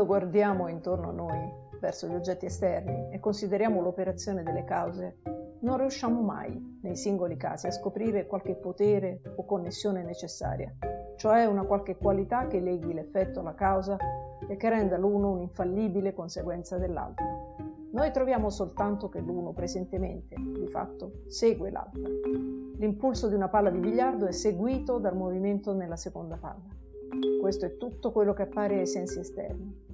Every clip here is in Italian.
Quando guardiamo intorno a noi, verso gli oggetti esterni, e consideriamo l'operazione delle cause, non riusciamo mai, nei singoli casi, a scoprire qualche potere o connessione necessaria, cioè una qualche qualità che leghi l'effetto alla causa e che renda l'uno un'infallibile conseguenza dell'altro. Noi troviamo soltanto che l'uno presentemente, di fatto, segue l'altro. L'impulso di una palla di biliardo è seguito dal movimento nella seconda palla. Questo è tutto quello che appare ai sensi esterni.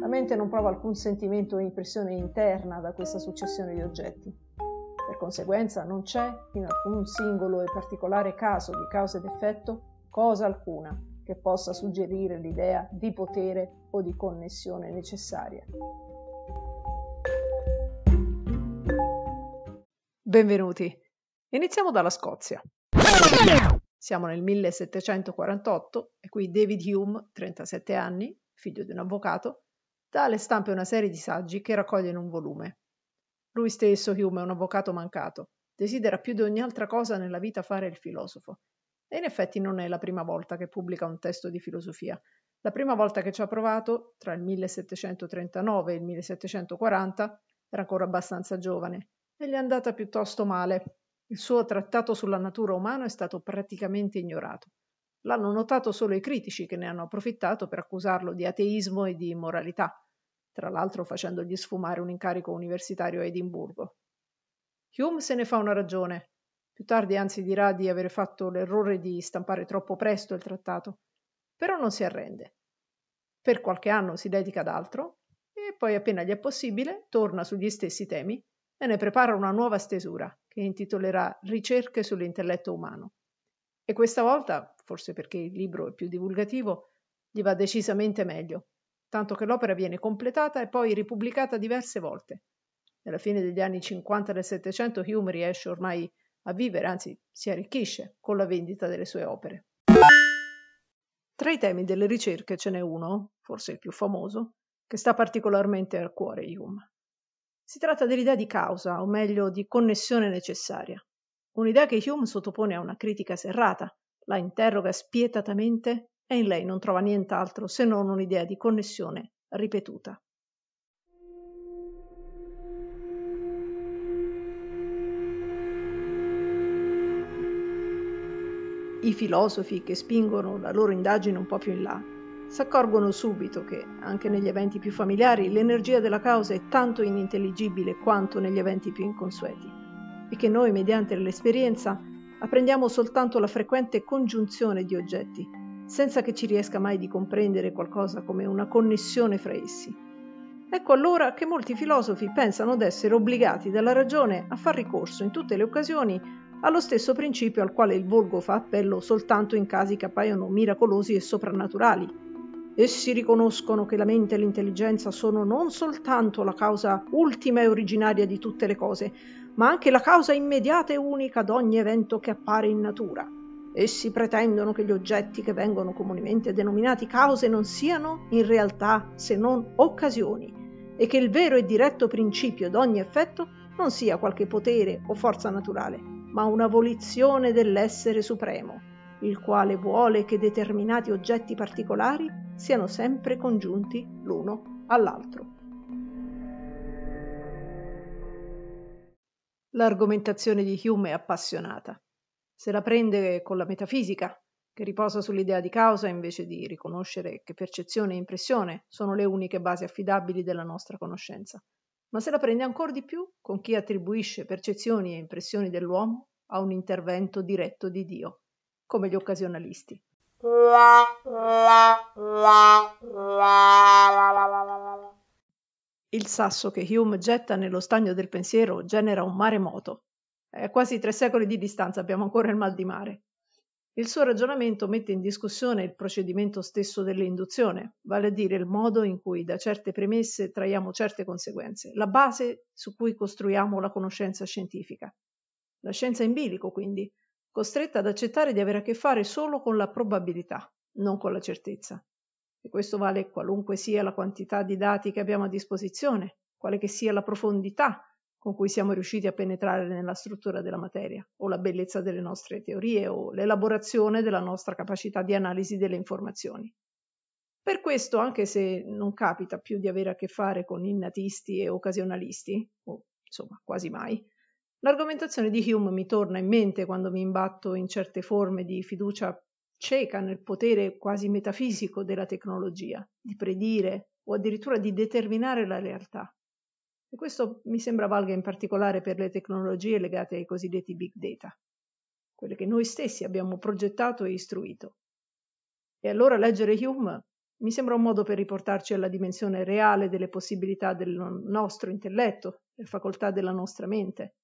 La mente non prova alcun sentimento o impressione interna da questa successione di oggetti. Per conseguenza non c'è, in alcun singolo e particolare caso di causa ed effetto, cosa alcuna che possa suggerire l'idea di potere o di connessione necessaria. Benvenuti. Iniziamo dalla Scozia. Siamo nel 1748 e qui David Hume, 37 anni, figlio di un avvocato, dà alle stampe una serie di saggi che raccoglie in un volume. Lui stesso, Hume, è un avvocato mancato. Desidera più di ogni altra cosa nella vita fare il filosofo. E in effetti non è la prima volta che pubblica un testo di filosofia. La prima volta che ci ha provato, tra il 1739 e il 1740, era ancora abbastanza giovane e gli è andata piuttosto male. Il suo trattato sulla natura umana è stato praticamente ignorato. L'hanno notato solo i critici che ne hanno approfittato per accusarlo di ateismo e di immoralità, tra l'altro facendogli sfumare un incarico universitario a Edimburgo. Hume se ne fa una ragione. Più tardi anzi dirà di aver fatto l'errore di stampare troppo presto il trattato, però non si arrende. Per qualche anno si dedica ad altro e poi appena gli è possibile torna sugli stessi temi e ne prepara una nuova stesura che intitolerà Ricerche sull'intelletto umano. E questa volta, forse perché il libro è più divulgativo, gli va decisamente meglio, tanto che l'opera viene completata e poi ripubblicata diverse volte. Nella fine degli anni 50 del Settecento Hume riesce ormai a vivere, anzi si arricchisce con la vendita delle sue opere. Tra i temi delle ricerche ce n'è uno, forse il più famoso, che sta particolarmente a cuore Hume. Si tratta dell'idea di causa, o meglio di connessione necessaria. Un'idea che Hume sottopone a una critica serrata, la interroga spietatamente e in lei non trova nient'altro se non un'idea di connessione ripetuta. I filosofi che spingono la loro indagine un po' più in là si accorgono subito che, anche negli eventi più familiari, l'energia della causa è tanto inintelligibile quanto negli eventi più inconsueti e che noi, mediante l'esperienza, apprendiamo soltanto la frequente congiunzione di oggetti, senza che ci riesca mai di comprendere qualcosa come una connessione fra essi. Ecco allora che molti filosofi pensano d'essere obbligati dalla ragione a far ricorso in tutte le occasioni allo stesso principio al quale il volgo fa appello soltanto in casi che appaiono miracolosi e soprannaturali, Essi riconoscono che la mente e l'intelligenza sono non soltanto la causa ultima e originaria di tutte le cose, ma anche la causa immediata e unica d'ogni evento che appare in natura. Essi pretendono che gli oggetti che vengono comunemente denominati cause non siano in realtà se non occasioni e che il vero e diretto principio d'ogni effetto non sia qualche potere o forza naturale, ma una volizione dell'essere supremo, il quale vuole che determinati oggetti particolari siano sempre congiunti l'uno all'altro. L'argomentazione di Hume è appassionata. Se la prende con la metafisica, che riposa sull'idea di causa invece di riconoscere che percezione e impressione sono le uniche basi affidabili della nostra conoscenza, ma se la prende ancora di più con chi attribuisce percezioni e impressioni dell'uomo a un intervento diretto di Dio come gli occasionalisti. Il sasso che Hume getta nello stagno del pensiero genera un maremoto. A quasi tre secoli di distanza abbiamo ancora il mal di mare. Il suo ragionamento mette in discussione il procedimento stesso dell'induzione, vale a dire il modo in cui da certe premesse traiamo certe conseguenze, la base su cui costruiamo la conoscenza scientifica. La scienza in bilico, quindi, costretta ad accettare di avere a che fare solo con la probabilità, non con la certezza. E questo vale qualunque sia la quantità di dati che abbiamo a disposizione, quale che sia la profondità con cui siamo riusciti a penetrare nella struttura della materia, o la bellezza delle nostre teorie, o l'elaborazione della nostra capacità di analisi delle informazioni. Per questo, anche se non capita più di avere a che fare con innatisti e occasionalisti, o insomma quasi mai, l'argomentazione di Hume mi torna in mente quando mi imbatto in certe forme di fiducia cieca nel potere quasi metafisico della tecnologia, di predire o addirittura di determinare la realtà. E questo mi sembra valga in particolare per le tecnologie legate ai cosiddetti big data, quelle che noi stessi abbiamo progettato e istruito. E allora leggere Hume mi sembra un modo per riportarci alla dimensione reale delle possibilità del nostro intelletto, delle facoltà della nostra mente,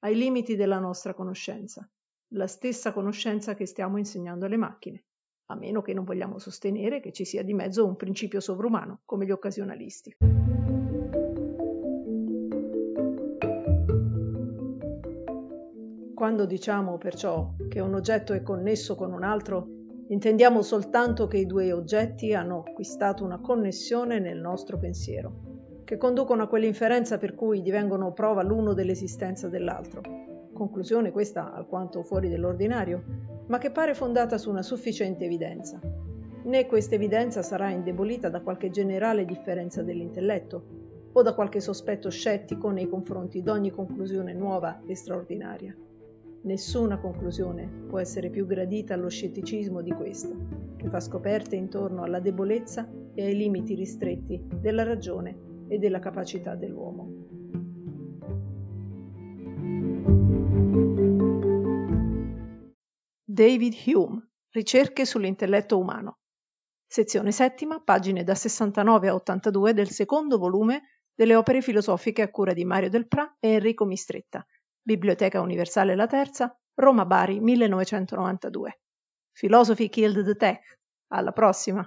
ai limiti della nostra conoscenza, la stessa conoscenza che stiamo insegnando alle macchine, a meno che non vogliamo sostenere che ci sia di mezzo un principio sovrumano, come gli occasionalisti. Quando diciamo perciò che un oggetto è connesso con un altro, Intendiamo soltanto che i due oggetti hanno acquistato una connessione nel nostro pensiero, che conducono a quell'inferenza per cui divengono prova l'uno dell'esistenza dell'altro. Conclusione questa alquanto fuori dell'ordinario, ma che pare fondata su una sufficiente evidenza. Né questa evidenza sarà indebolita da qualche generale differenza dell'intelletto o da qualche sospetto scettico nei confronti di ogni conclusione nuova e straordinaria. Nessuna conclusione può essere più gradita allo scetticismo di questa, che fa scoperte intorno alla debolezza e ai limiti ristretti della ragione e della capacità dell'uomo. David Hume, Ricerche sull'intelletto umano. Sezione settima, pagine da 69 a 82 del secondo volume delle opere filosofiche a cura di Mario Del Pra e Enrico Mistretta, Biblioteca Universale La Terza, Roma Bari 1992. Philosophy Killed the Tech. Alla prossima!